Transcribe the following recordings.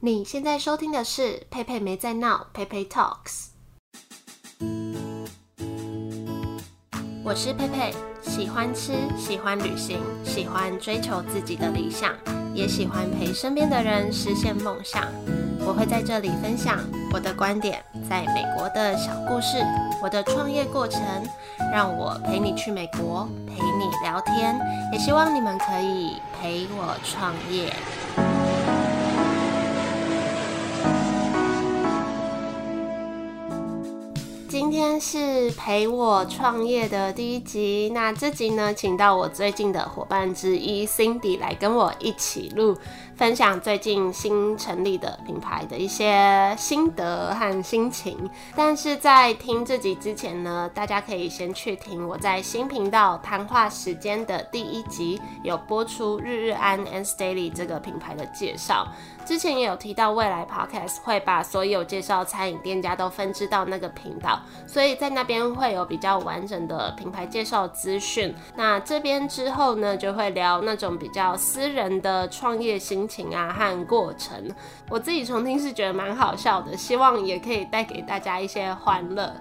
你现在收听的是佩佩没在闹，佩佩 Talks。我是佩佩，喜欢吃，喜欢旅行，喜欢追求自己的理想，也喜欢陪身边的人实现梦想。我会在这里分享我的观点，在美国的小故事，我的创业过程，让我陪你去美国，陪你聊天，也希望你们可以陪我创业。今天是陪我创业的第一集，那这集呢，请到我最近的伙伴之一 Cindy 来跟我一起录，分享最近新成立的品牌的一些心得和心情。但是在听这集之前呢，大家可以先去听我在新频道谈话时间的第一集，有播出日日安 and Daily 这个品牌的介绍。之前也有提到，未来 Podcast 会把所有介绍餐饮店家都分支到那个频道，所以在那边会有比较完整的品牌介绍资讯。那这边之后呢，就会聊那种比较私人的创业心情啊和过程。我自己重听是觉得蛮好笑的，希望也可以带给大家一些欢乐。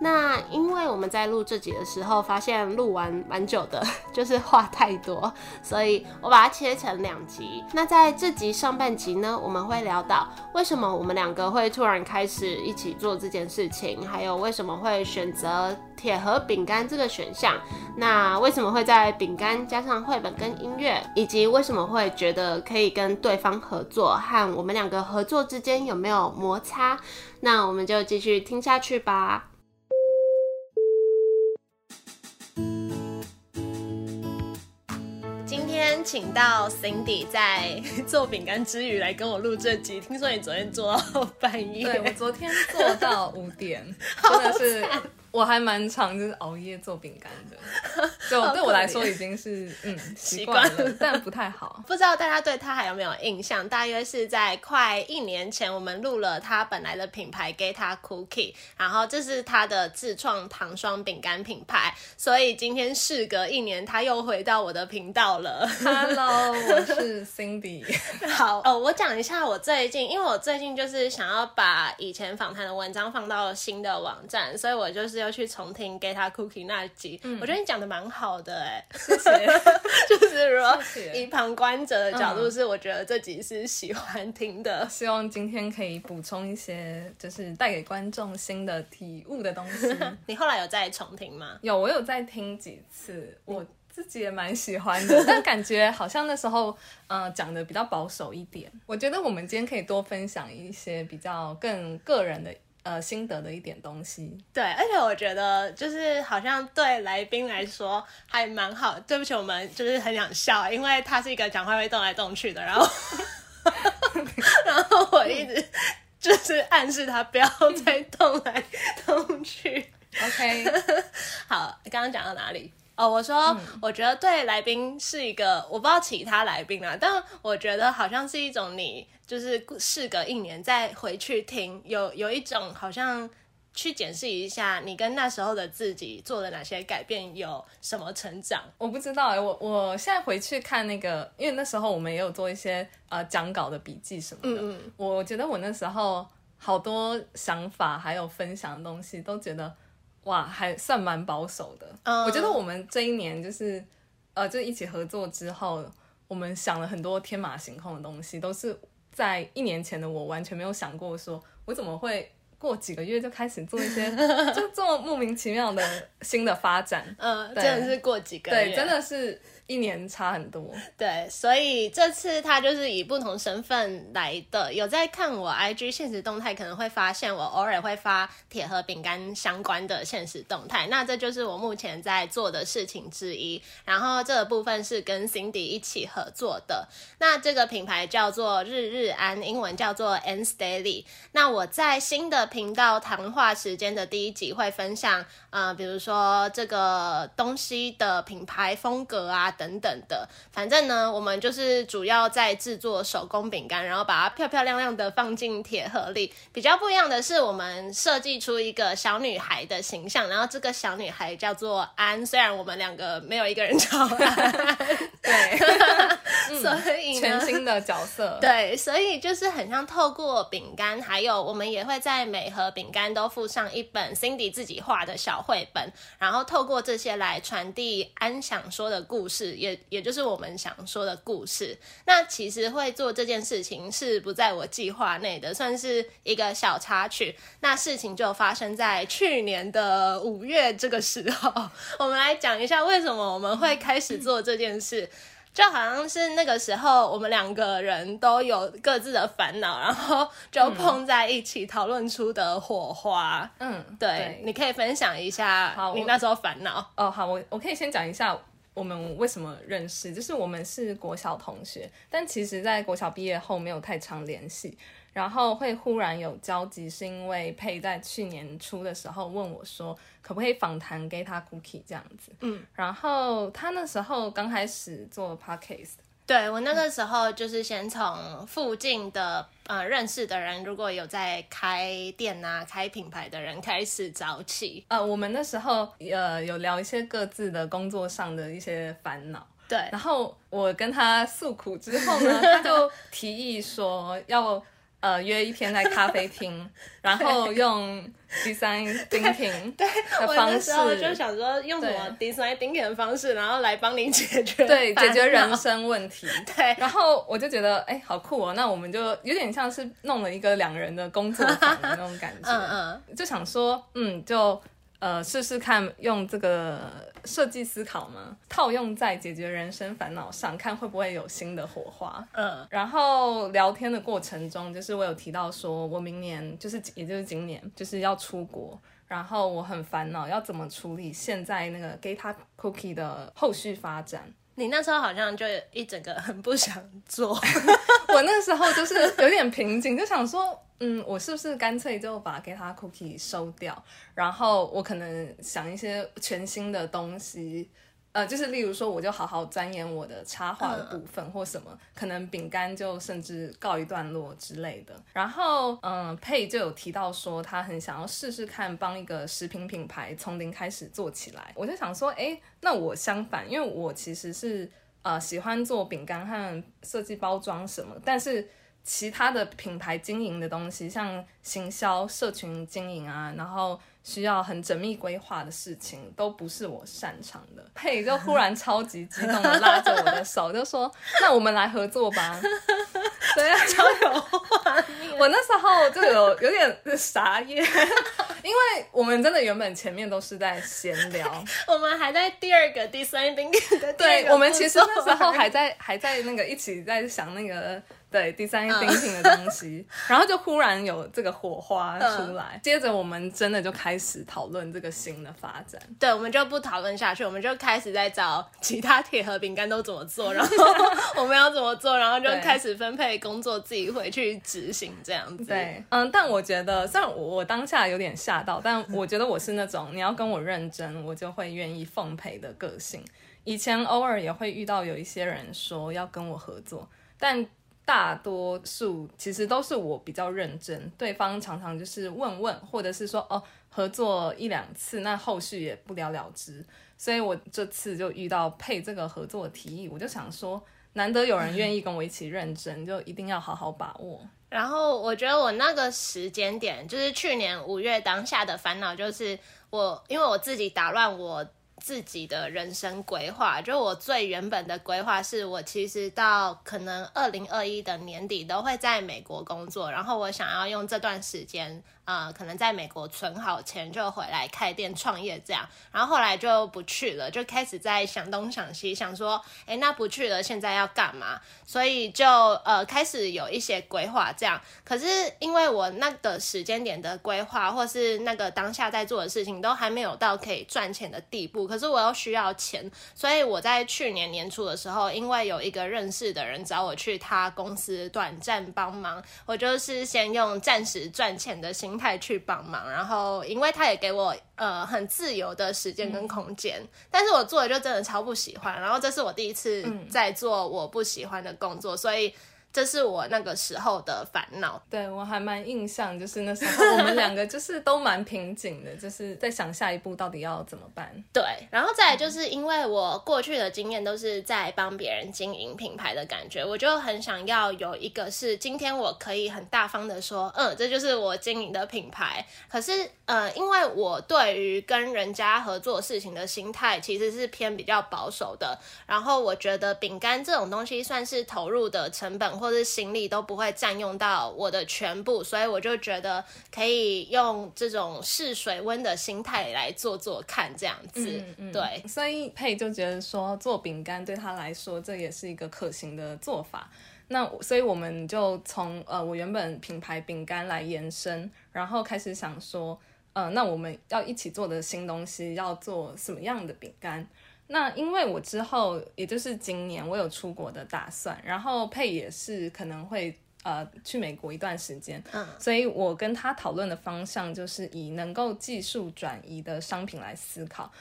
那因为我们在录这集的时候，发现录完蛮久的，就是话太多，所以我把它切成两集。那在这集上半集呢，我们会聊到为什么我们两个会突然开始一起做这件事情，还有为什么会选择铁盒饼干这个选项。那为什么会在饼干加上绘本跟音乐，以及为什么会觉得可以跟对方合作，和我们两个合作之间有没有摩擦？那我们就继续听下去吧。天请到 Cindy 在做饼干之余来跟我录这集。听说你昨天做到半夜，对我昨天做到五点，真的是。我还蛮常就是熬夜做饼干的，就对我来说已经是嗯 习惯了，但不太好。不知道大家对他还有没有印象？大约是在快一年前，我们录了他本来的品牌 Geta Cookie，然后这是他的自创糖霜饼干品牌。所以今天事隔一年，他又回到我的频道了。Hello，我是 Cindy。好哦，我讲一下我最近，因为我最近就是想要把以前访谈的文章放到新的网站，所以我就是。要去重听《给他 Cookie》那集，我觉得你讲的蛮好的哎，谢谢。就是说，以旁观者的角度，是我觉得这集是喜欢听的。希望今天可以补充一些，就是带给观众新的体悟的东西。你后来有再重听吗？有，我有再听几次，我自己也蛮喜欢的，但感觉好像那时候，嗯，讲的比较保守一点。我觉得我们今天可以多分享一些比较更个人的。呃，心得的一点东西。对，而且我觉得就是好像对来宾来说还蛮好。对不起，我们就是很想笑，因为他是一个讲话会动来动去的，然后，然后我一直就是暗示他不要再动来动去。OK，好，刚刚讲到哪里？哦，我说，我觉得对来宾是一个，我不知道其他来宾啊，但我觉得好像是一种你就是事隔一年再回去听，有有一种好像去检视一下你跟那时候的自己做了哪些改变，有什么成长。我不知道哎，我我现在回去看那个，因为那时候我们也有做一些呃讲稿的笔记什么的，嗯嗯，我觉得我那时候好多想法还有分享的东西，都觉得。哇，还算蛮保守的。我觉得我们这一年就是，呃，就一起合作之后，我们想了很多天马行空的东西，都是在一年前的我完全没有想过，说我怎么会过几个月就开始做一些 就这么莫名其妙的新的发展。嗯，真的是过几个月，对，真的是。一年差很多，对，所以这次他就是以不同身份来的。有在看我 IG 现实动态，可能会发现我偶尔会发铁盒饼干相关的现实动态。那这就是我目前在做的事情之一。然后这个部分是跟 Cindy 一起合作的。那这个品牌叫做日日安，英文叫做 Anstaily。那我在新的频道谈话时间的第一集会分享，呃，比如说这个东西的品牌风格啊等等的。反正呢，我们就是主要在制作手工饼干，然后把它漂漂亮亮的放进铁盒里。比较不一样的是，我们设计出一个小女孩的形象，然后这个小女孩叫做安，虽然我们两个没有一个人叫安，对，所以全新的角色，对，所以就是很像透过饼干，还有我们也会在每盒饼干都附上一本 Cindy 自己画的小绘本，然后透过这些来传递安想说的故事，也也就是我们想说的故事。那其实会做这件事情是不在我计划内的，算是一个小插曲。那事情就发生在去年的五月这个时候，我们来讲一下为什么我们会开始做这件事。就好像是那个时候，我们两个人都有各自的烦恼，然后就碰在一起讨论出的火花。嗯，对，你可以分享一下你那时候烦恼。哦，好，我我可以先讲一下我们为什么认识，就是我们是国小同学，但其实在国小毕业后没有太常联系。然后会忽然有交集，是因为佩在去年初的时候问我说，可不可以访谈给他 cookie 这样子。嗯，然后他那时候刚开始做 podcast，对我那个时候就是先从附近的呃认识的人，如果有在开店啊、开品牌的人开始找起。呃，我们那时候呃有聊一些各自的工作上的一些烦恼。对，然后我跟他诉苦之后呢，他就提议说要。呃，约一天在咖啡厅，然后用 design thinking 对的方式，我就想说用什么 design thinking 的方式，然后来帮你解决对解决人生问题。对，然后我就觉得哎，好酷哦！那我们就有点像是弄了一个两人的工作坊的那种感觉，嗯嗯，就想说嗯，就呃试试看用这个。设计思考嘛？套用在解决人生烦恼上，看会不会有新的火花。嗯，然后聊天的过程中，就是我有提到说，我明年就是也就是今年就是要出国，然后我很烦恼要怎么处理现在那个 Gata cookie 的后续发展。你那时候好像就一整个很不想做，我那时候就是有点瓶颈，就想说。嗯，我是不是干脆就把给他 cookie 收掉，然后我可能想一些全新的东西，呃，就是例如说，我就好好钻研我的插画的部分或什么，可能饼干就甚至告一段落之类的。然后，嗯，佩就有提到说，他很想要试试看帮一个食品品牌从零开始做起来。我就想说，哎，那我相反，因为我其实是呃喜欢做饼干和设计包装什么，但是。其他的品牌经营的东西，像行销、社群经营啊，然后需要很缜密规划的事情，都不是我擅长的。佩就忽然超级激动的拉着我的手，就说：“那我们来合作吧。”对啊，超有画面。我那时候就有有点傻眼，因为我们真的原本前面都是在闲聊，我们还在第二个第三丁的对，我们其实那时候还在还在那个一起在想那个。对第三个冰品的东西，然后就忽然有这个火花出来，接着我们真的就开始讨论这个新的发展。对，我们就不讨论下去，我们就开始在找其他铁盒饼干都怎么做，然后我们要怎么做，然后就开始分配工作，自己回去执行这样子。对，嗯，但我觉得，虽然我我当下有点吓到，但我觉得我是那种你要跟我认真，我就会愿意奉陪的个性。以前偶尔也会遇到有一些人说要跟我合作，但。大多数其实都是我比较认真，对方常常就是问问，或者是说哦合作一两次，那后续也不了了之。所以我这次就遇到配这个合作提议，我就想说，难得有人愿意跟我一起认真，就一定要好好把握。然后我觉得我那个时间点，就是去年五月当下的烦恼，就是我因为我自己打乱我。自己的人生规划，就我最原本的规划是，我其实到可能二零二一的年底都会在美国工作，然后我想要用这段时间。呃，可能在美国存好钱就回来开店创业这样，然后后来就不去了，就开始在想东想西，想说，哎，那不去了，现在要干嘛？所以就呃开始有一些规划这样。可是因为我那个时间点的规划，或是那个当下在做的事情，都还没有到可以赚钱的地步。可是我又需要钱，所以我在去年年初的时候，因为有一个认识的人找我去他公司短暂帮忙，我就是先用暂时赚钱的心态去帮忙，然后因为他也给我呃很自由的时间跟空间，但是我做的就真的超不喜欢，然后这是我第一次在做我不喜欢的工作，所以。这是我那个时候的烦恼，对我还蛮印象，就是那时候我们两个就是都蛮瓶颈的，就是在想下一步到底要怎么办。对，然后再来就是因为我过去的经验都是在帮别人经营品牌的感觉，我就很想要有一个是今天我可以很大方的说，嗯，这就是我经营的品牌。可是，呃，因为我对于跟人家合作事情的心态其实是偏比较保守的，然后我觉得饼干这种东西算是投入的成本。或者行李都不会占用到我的全部，所以我就觉得可以用这种试水温的心态来做做看，这样子。对，所以佩就觉得说做饼干对他来说这也是一个可行的做法。那所以我们就从呃我原本品牌饼干来延伸，然后开始想说，呃，那我们要一起做的新东西要做什么样的饼干？那因为我之后，也就是今年，我有出国的打算，然后佩也是可能会呃去美国一段时间，嗯，所以我跟他讨论的方向就是以能够技术转移的商品来思考。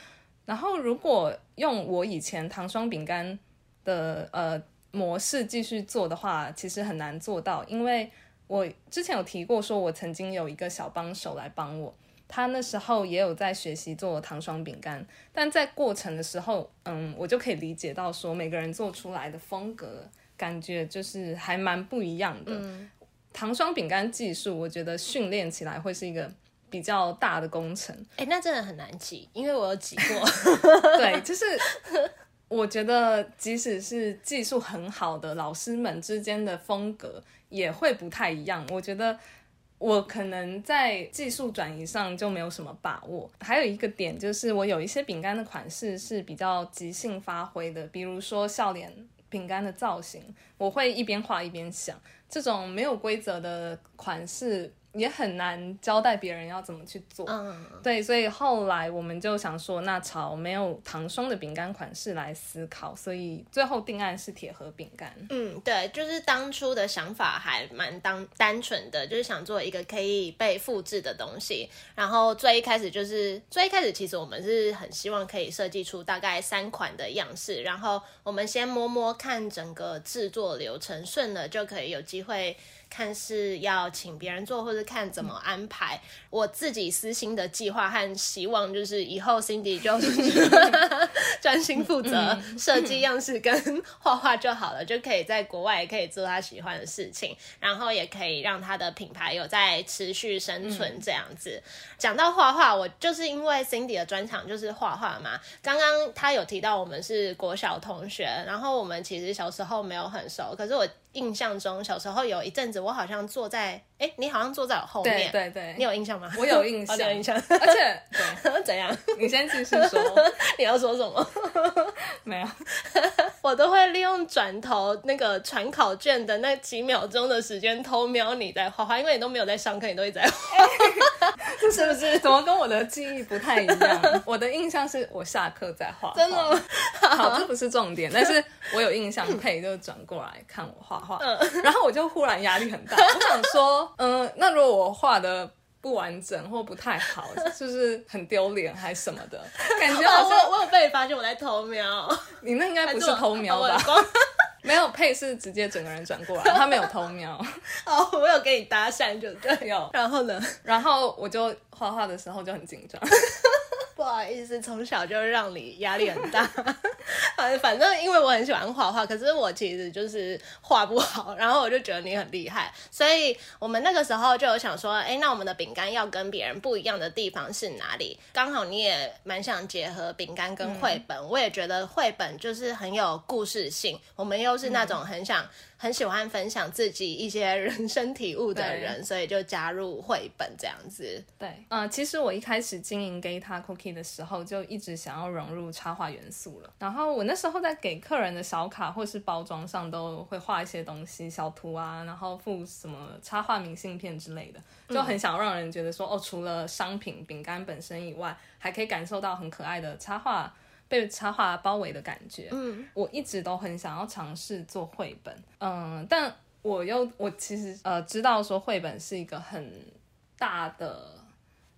然后如果用我以前糖霜饼干的呃模式继续做的话，其实很难做到，因为我之前有提过，说我曾经有一个小帮手来帮我。他那时候也有在学习做糖霜饼干，但在过程的时候，嗯，我就可以理解到说每个人做出来的风格感觉就是还蛮不一样的。糖霜饼干技术，我觉得训练起来会是一个比较大的工程。哎，那真的很难挤，因为我有挤过。对，就是我觉得即使是技术很好的老师们之间的风格也会不太一样。我觉得。我可能在技术转移上就没有什么把握。还有一个点就是，我有一些饼干的款式是比较即兴发挥的，比如说笑脸饼干的造型，我会一边画一边想。这种没有规则的款式。也很难交代别人要怎么去做，嗯，对，所以后来我们就想说，那朝没有糖霜的饼干款式来思考，所以最后定案是铁盒饼干。嗯，对，就是当初的想法还蛮当单纯的，就是想做一个可以被复制的东西。然后最一开始就是最一开始，其实我们是很希望可以设计出大概三款的样式，然后我们先摸摸看整个制作流程顺了，就可以有机会。看是要请别人做，或者看怎么安排。我自己私心的计划和希望就是以后 Cindy 就 专心负责设计样式跟 画画就好了，就可以在国外也可以做他喜欢的事情，然后也可以让他的品牌有在持续生存这样子。讲到画画，我就是因为 Cindy 的专长就是画画嘛。刚刚他有提到我们是国小同学，然后我们其实小时候没有很熟，可是我。印象中，小时候有一阵子，我好像坐在，哎，你好像坐在我后面，对对，你有印象吗？我有印 象，有印象，而且 对，怎样？你先继续说，你要说什么？没有，我都会利用转头那个传考卷的那几秒钟的时间偷瞄你在画画，因为你都没有在上课，你都一直在画，是不是？怎么跟我的记忆不太一样？我的印象是我下课在画，真的？好，这不是重点，但是我有印象，佩就转过来看我画。画，然后我就忽然压力很大，我想说，嗯，那如果我画的不完整或不太好，是不是很丢脸还是什么的？感觉好像我有被发现我在偷瞄，你那应该不是偷瞄吧？没有配是直接整个人转过来，他没有偷瞄。哦，我有给你搭讪就对，有。然后呢？然后我就画画的时候就很紧张。不好意思，从小就让你压力很大。反正因为我很喜欢画画，可是我其实就是画不好，然后我就觉得你很厉害，所以我们那个时候就有想说，哎，那我们的饼干要跟别人不一样的地方是哪里？刚好你也蛮想结合饼干跟绘本，我也觉得绘本就是很有故事性，我们又是那种很想。很喜欢分享自己一些 人生体悟的人，所以就加入绘本这样子。对，嗯，其实我一开始经营 Gita Cookie 的时候，就一直想要融入插画元素了。然后我那那时候在给客人的小卡或是包装上都会画一些东西，小图啊，然后附什么插画明信片之类的，就很想让人觉得说，哦，除了商品饼干本身以外，还可以感受到很可爱的插画被插画包围的感觉。嗯，我一直都很想要尝试做绘本，嗯，但我又我其实呃知道说绘本是一个很大的。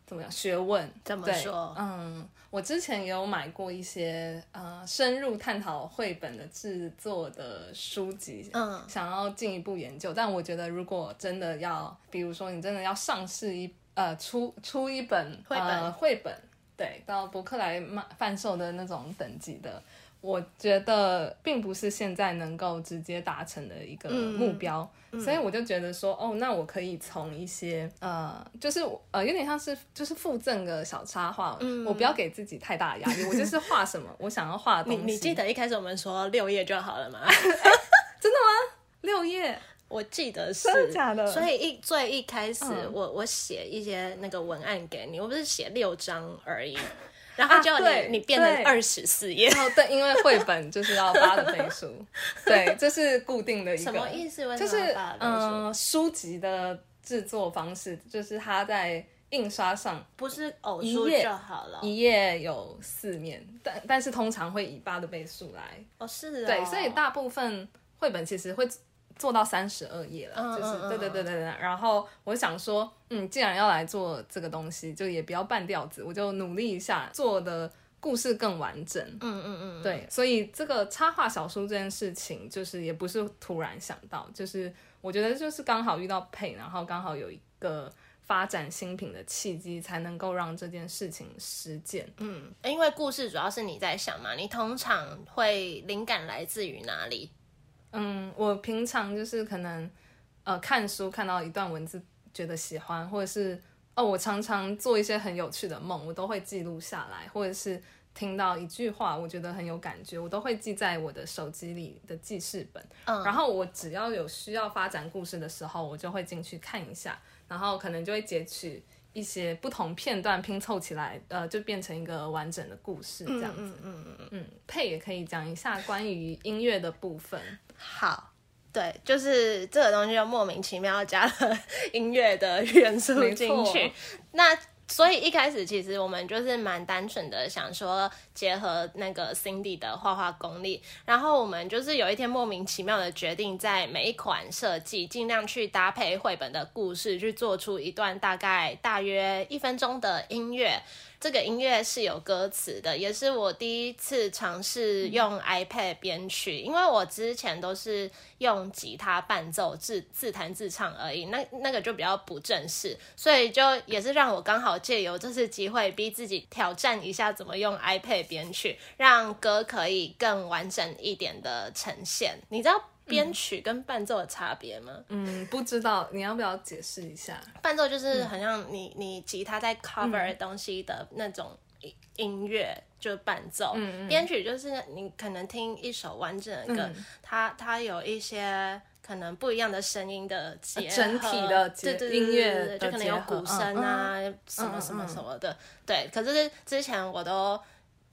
怎么样？学问怎么说？嗯，我之前也有买过一些呃深入探讨绘本的制作的书籍，嗯，想要进一步研究。但我觉得，如果真的要，比如说你真的要上市一呃出出一本绘本绘本，对，到博客来卖贩售的那种等级的。我觉得并不是现在能够直接达成的一个目标，所以我就觉得说，哦，那我可以从一些呃，就是呃，有点像是就是附赠个小插画，我不要给自己太大的压力，我就是画什么 我想要画的东西。你你记得一开始我们说六页就好了吗？真的吗？六页？我记得是真的假的？所以一最一开始我我写一些那个文案给你，我不是写六张而已。然后就你你变成二十四页，然后对，因为绘本就是要八的倍数，对，这是固定的一个什么意思？就是嗯，书籍的制作方式，就是它在印刷上不是偶数就好了，一页有四面，但但是通常会以八的倍数来哦，是，对，所以大部分绘本其实会。做到三十二页了，就是对对对对对。然后我想说，嗯，既然要来做这个东西，就也不要半吊子，我就努力一下，做的故事更完整。嗯嗯嗯，对。所以这个插画小说这件事情，就是也不是突然想到，就是我觉得就是刚好遇到配，然后刚好有一个发展新品的契机，才能够让这件事情实践。嗯，因为故事主要是你在想嘛，你通常会灵感来自于哪里？嗯，我平常就是可能，呃，看书看到一段文字觉得喜欢，或者是哦，我常常做一些很有趣的梦，我都会记录下来，或者是听到一句话，我觉得很有感觉，我都会记在我的手机里的记事本。嗯，然后我只要有需要发展故事的时候，我就会进去看一下，然后可能就会截取一些不同片段拼凑起来，呃，就变成一个完整的故事这样子。嗯嗯嗯嗯，配也可以讲一下关于音乐的部分。好，对，就是这个东西就莫名其妙加了 音乐的元素进去。那所以一开始其实我们就是蛮单纯的想说结合那个 Cindy 的画画功力，然后我们就是有一天莫名其妙的决定，在每一款设计尽量去搭配绘本的故事，去做出一段大概大约一分钟的音乐。这个音乐是有歌词的，也是我第一次尝试用 iPad 编曲，因为我之前都是用吉他伴奏自自弹自唱而已，那那个就比较不正式，所以就也是让我刚好借由这次机会，逼自己挑战一下怎么用 iPad 编曲，让歌可以更完整一点的呈现。你知道？编曲跟伴奏的差别吗？嗯，不知道，你要不要解释一下？伴奏就是好像你你吉他在 cover 东西的那种音乐，就伴奏。嗯编曲就是你可能听一首完整的歌，它它有一些可能不一样的声音的结合，整体的对对音乐就可能有鼓声啊，什么什么什么的。对，可是之前我都。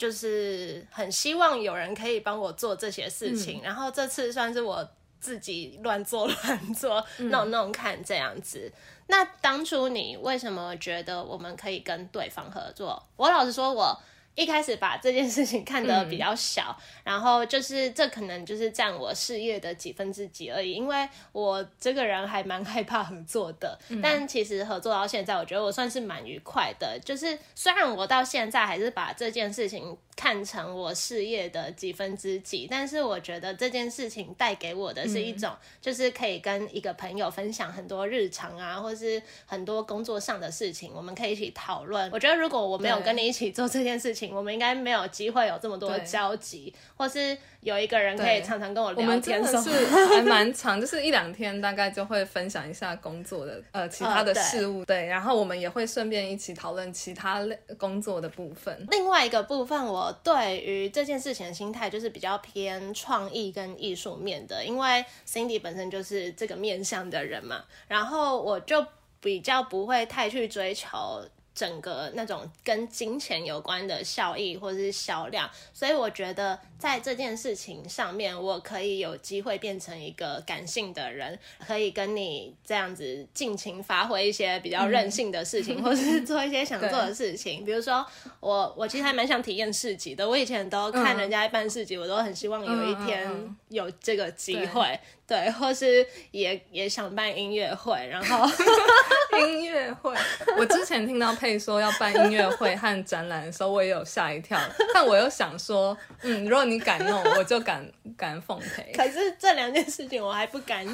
就是很希望有人可以帮我做这些事情，然后这次算是我自己乱做乱做，弄弄看这样子。那当初你为什么觉得我们可以跟对方合作？我老实说，我。一开始把这件事情看得比较小，然后就是这可能就是占我事业的几分之几而已，因为我这个人还蛮害怕合作的。但其实合作到现在，我觉得我算是蛮愉快的。就是虽然我到现在还是把这件事情看成我事业的几分之几，但是我觉得这件事情带给我的是一种，就是可以跟一个朋友分享很多日常啊，或是很多工作上的事情，我们可以一起讨论。我觉得如果我没有跟你一起做这件事情，我们应该没有机会有这么多交集，或是有一个人可以常常跟我聊天，是 还蛮长，就是一两天大概就会分享一下工作的呃 其他的事物，对，然后我们也会顺便一起讨论其他类工作的部分。另外一个部分，我对于这件事情的心态就是比较偏创意跟艺术面的，因为 Cindy 本身就是这个面向的人嘛，然后我就比较不会太去追求。整个那种跟金钱有关的效益或者是销量，所以我觉得在这件事情上面，我可以有机会变成一个感性的人，可以跟你这样子尽情发挥一些比较任性的事情，或者是做一些想做的事情。比如说，我我其实还蛮想体验市集的，我以前都看人家办市集，我都很希望有一天有这个机会。对，或是也也想办音乐会，然后 音乐会。我之前听到佩说要办音乐会和展览的时候，我也有吓一跳。但我又想说，嗯，如果你敢弄，我就敢敢奉陪。可是这两件事情我还不敢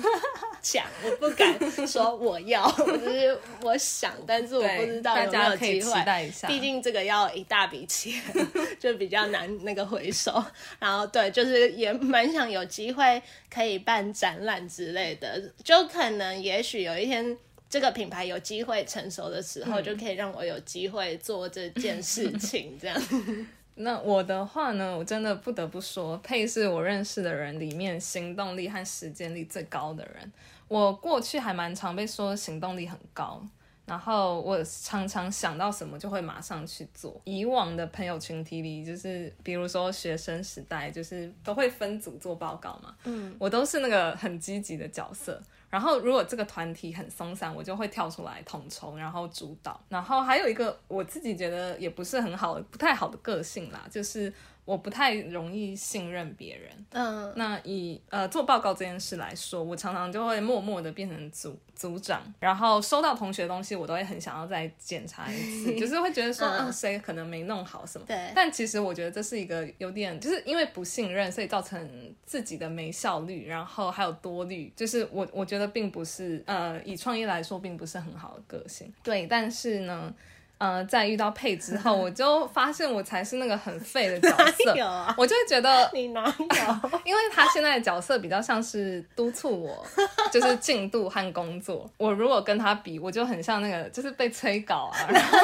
讲，我不敢说我要，就是我想，但是我不知道有没有机会。毕竟这个要一大笔钱，就比较难那个回收。然后对，就是也蛮想有机会可以办。展览之类的，就可能也许有一天这个品牌有机会成熟的时候，就可以让我有机会做这件事情。这样，那我的话呢，我真的不得不说，佩是我认识的人里面行动力和实践力最高的人。我过去还蛮常被说行动力很高。然后我常常想到什么就会马上去做。以往的朋友群体里，就是比如说学生时代，就是都会分组做报告嘛。嗯，我都是那个很积极的角色。然后如果这个团体很松散，我就会跳出来统筹，然后主导。然后还有一个我自己觉得也不是很好、不太好的个性啦，就是。我不太容易信任别人。嗯，那以呃做报告这件事来说，我常常就会默默的变成组组长，然后收到同学的东西，我都会很想要再检查一次，就是会觉得说，嗯，谁可能没弄好什么。对。但其实我觉得这是一个有点，就是因为不信任，所以造成自己的没效率，然后还有多虑。就是我我觉得并不是呃以创业来说，并不是很好的个性。对，但是呢。呃，在遇到佩之后，我就发现我才是那个很废的角色。我就会觉得你哪有？因为他现在的角色比较像是督促我，就是进度和工作。我如果跟他比，我就很像那个就是被催稿啊，然后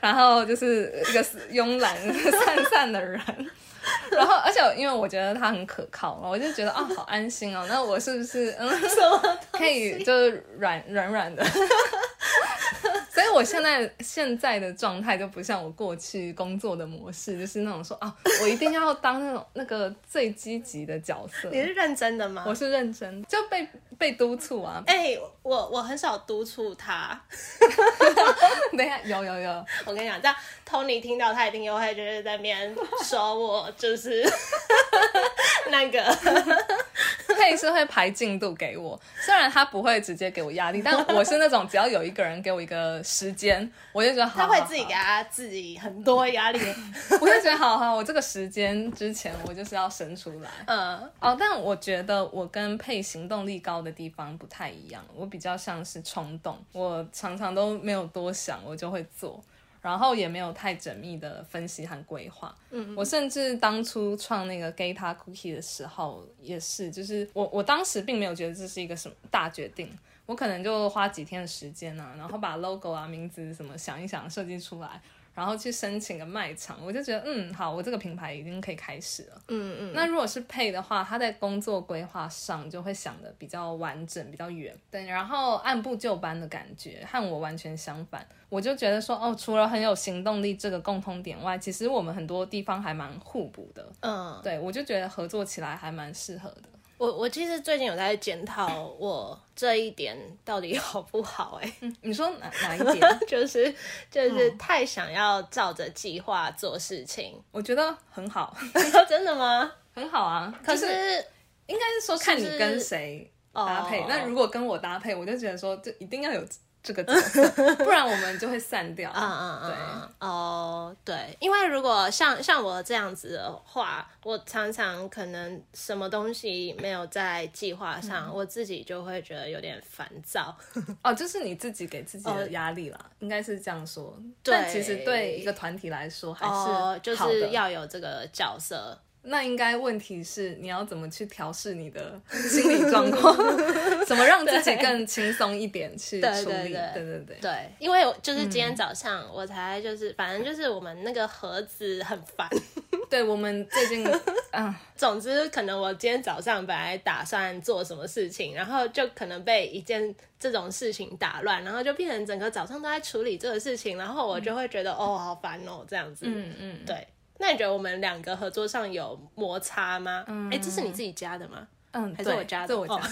然后就是一个慵懒 散散的人。然后，而且因为我觉得他很可靠，我就觉得啊，好安心哦。那我是不是嗯，可以就是软软软的？所以我现在现在的状态就不像我过去工作的模式，就是那种说啊，我一定要当那种那个最积极的角色。你是认真的吗？我是认真，就被被督促啊。哎，我我很少督促他。等下，有有有，我跟你讲，这样 Tony 听到他一定又会就是在那边说我就是 那个。配是会排进度给我，虽然他不会直接给我压力，但我是那种只要有一个人给我一个时间，我就觉得他会自己给他自己很多压力，我就觉得好好，我这个时间之前我就是要生出来，嗯，哦，但我觉得我跟配行动力高的地方不太一样，我比较像是冲动，我常常都没有多想，我就会做。然后也没有太缜密的分析和规划。嗯，我甚至当初创那个 Gata Cookie 的时候，也是，就是我我当时并没有觉得这是一个什么大决定，我可能就花几天的时间呢，然后把 logo 啊、名字什么想一想，设计出来。然后去申请个卖场，我就觉得嗯好，我这个品牌已经可以开始了。嗯嗯。那如果是配的话，他在工作规划上就会想的比较完整、比较远。对，然后按部就班的感觉和我完全相反。我就觉得说哦，除了很有行动力这个共通点外，其实我们很多地方还蛮互补的。嗯，对，我就觉得合作起来还蛮适合的。我我其实最近有在检讨我这一点到底好不好哎，你说哪哪一点？就是就是太想要照着计划做事情，我觉得很好。真的吗？很好啊。可是应该是说看你跟谁搭配。那如果跟我搭配，我就觉得说就一定要有。这个，不然我们就会散掉。嗯嗯嗯，对，哦，对，因为如果像像我这样子的话，我常常可能什么东西没有在计划上，我自己就会觉得有点烦躁。哦，就是你自己给自己的压力啦，应该是这样说。但其实对一个团体来说，还是就是要有这个角色。那应该问题是你要怎么去调试你的心理状况，怎么让自己更轻松一点去处理？对对对对，因为就是今天早上我才就是反正就是我们那个盒子很烦，对我们最近，嗯，总之可能我今天早上本来打算做什么事情，然后就可能被一件这种事情打乱，然后就变成整个早上都在处理这个事情，然后我就会觉得哦，好烦哦，这样子。嗯嗯，对。那你觉得我们两个合作上有摩擦吗？哎，这是你自己加的吗？嗯，还是我加的？我加。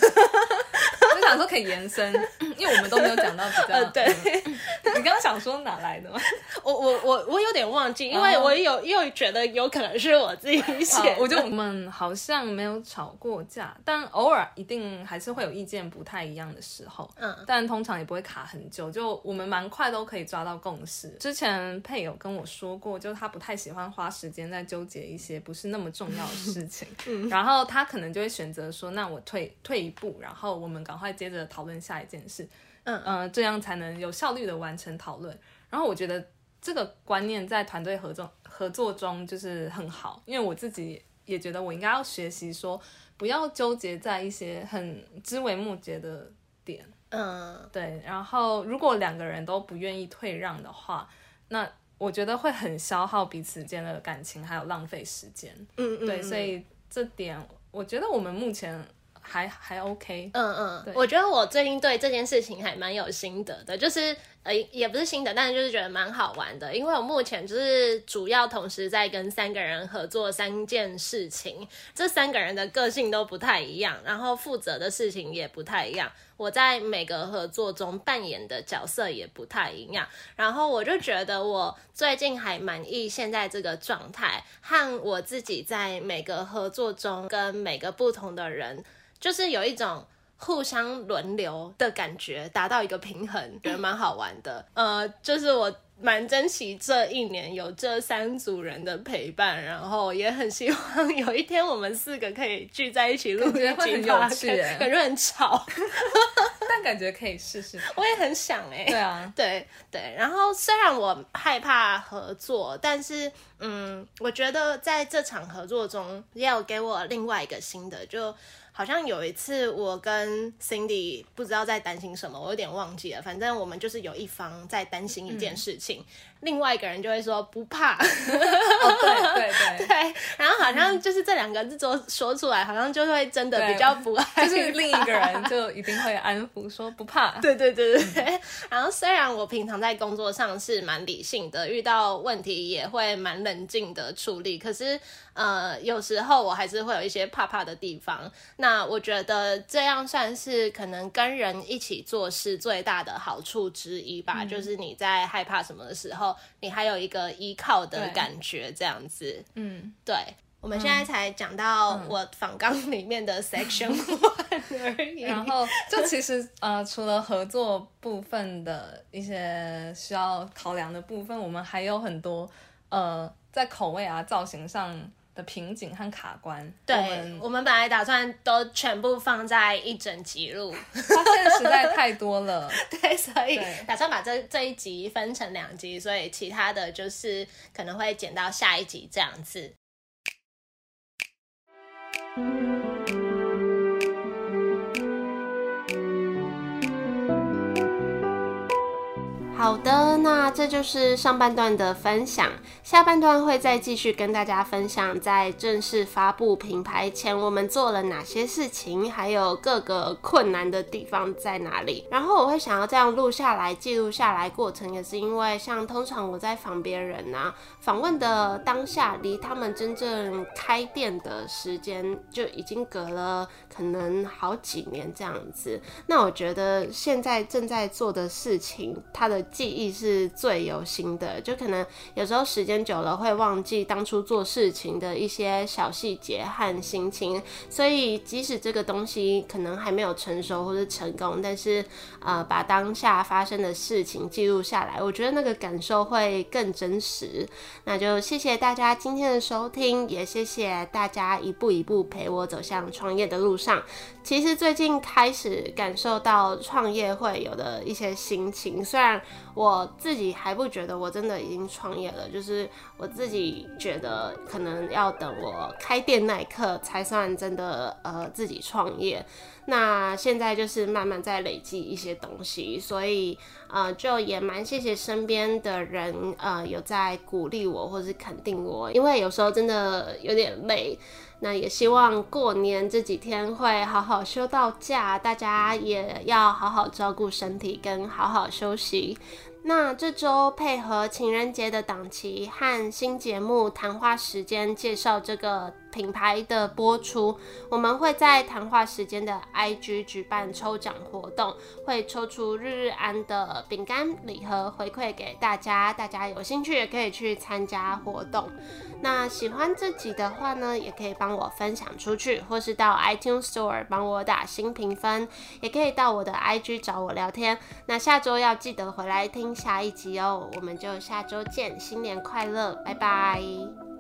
我想说可以延伸，因为我们都没有讲到比较。对，你刚刚想说哪来的吗？我我我我有点忘记，因为我有又觉得有可能是我自己写。我觉得我们好像没有吵过架，但偶尔一定还是会有意见不太一样的时候。嗯，但通常也不会卡很久，就我们蛮快都可以抓到共识。之前配有跟我说过，就是他不太喜欢花时间在纠结一些不是那么重要的事情，嗯然后他可能就会选择说，那我退退一步，然后我们赶快。接着讨论下一件事，嗯嗯，这样才能有效率的完成讨论。然后我觉得这个观念在团队合作合作中就是很好，因为我自己也觉得我应该要学习说，不要纠结在一些很枝微末节的点，嗯，对。然后如果两个人都不愿意退让的话，那我觉得会很消耗彼此间的感情，还有浪费时间，嗯嗯，对。所以这点我觉得我们目前。还还 OK，嗯嗯，我觉得我最近对这件事情还蛮有心得的，就是呃也不是心得，但是就是觉得蛮好玩的，因为我目前就是主要同时在跟三个人合作三件事情，这三个人的个性都不太一样，然后负责的事情也不太一样，我在每个合作中扮演的角色也不太一样，然后我就觉得我最近还满意现在这个状态，和我自己在每个合作中跟每个不同的人。就是有一种互相轮流的感觉，达到一个平衡，觉得蛮好玩的。呃，就是我。蛮珍惜这一年有这三组人的陪伴，然后也很希望有一天我们四个可以聚在一起录，觉得会很有趣，感觉很吵，但感觉可以试试。我也很想哎，对啊，对对。然后虽然我害怕合作，但是嗯，我觉得在这场合作中也有给我另外一个新的，就好像有一次我跟 Cindy 不知道在担心什么，我有点忘记了。反正我们就是有一方在担心一件事情。另外一个人就会说不怕，对对对 对，然后好像就是这两个字说说出来，好像就会真的比较不害，就是另一个人就一定会安抚说不怕，对对对对对。然后虽然我平常在工作上是蛮理性的，遇到问题也会蛮冷静的处理，可是呃有时候我还是会有一些怕怕的地方。那我觉得这样算是可能跟人一起做事最大的好处之一吧，就是你在害怕什么。的时候，你还有一个依靠的感觉，这样子。嗯，对。我们现在才讲到我访纲里面的 section one 而已。然后，就其实呃，除了合作部分的一些需要考量的部分，我们还有很多呃，在口味啊、造型上。的瓶颈和卡关，对我们本来打算都全部放在一整集录，发现实在太多了，对，所以打算把这这一集分成两集，所以其他的就是可能会剪到下一集这样子。好的，那这就是上半段的分享，下半段会再继续跟大家分享，在正式发布品牌前，我们做了哪些事情，还有各个困难的地方在哪里。然后我会想要这样录下来，记录下来过程，也是因为像通常我在访别人啊，访问的当下，离他们真正开店的时间就已经隔了可能好几年这样子。那我觉得现在正在做的事情，它的记忆是最有心的，就可能有时候时间久了会忘记当初做事情的一些小细节和心情，所以即使这个东西可能还没有成熟或者成功，但是呃，把当下发生的事情记录下来，我觉得那个感受会更真实。那就谢谢大家今天的收听，也谢谢大家一步一步陪我走向创业的路上。其实最近开始感受到创业会有的一些心情，虽然。我自己还不觉得我真的已经创业了，就是我自己觉得可能要等我开店那一刻才算真的呃自己创业。那现在就是慢慢在累积一些东西，所以呃就也蛮谢谢身边的人呃有在鼓励我或是肯定我，因为有时候真的有点累。那也希望过年这几天会好好休到假，大家也要好好照顾身体跟好好休息。那这周配合情人节的档期和新节目谈话时间介绍这个品牌的播出，我们会在谈话时间的 IG 举办抽奖活动，会抽出日日安的饼干礼盒回馈给大家，大家有兴趣也可以去参加活动。那喜欢这集的话呢，也可以帮我分享出去，或是到 iTunes Store 帮我打新评分，也可以到我的 IG 找我聊天。那下周要记得回来听下一集哦，我们就下周见，新年快乐，拜拜。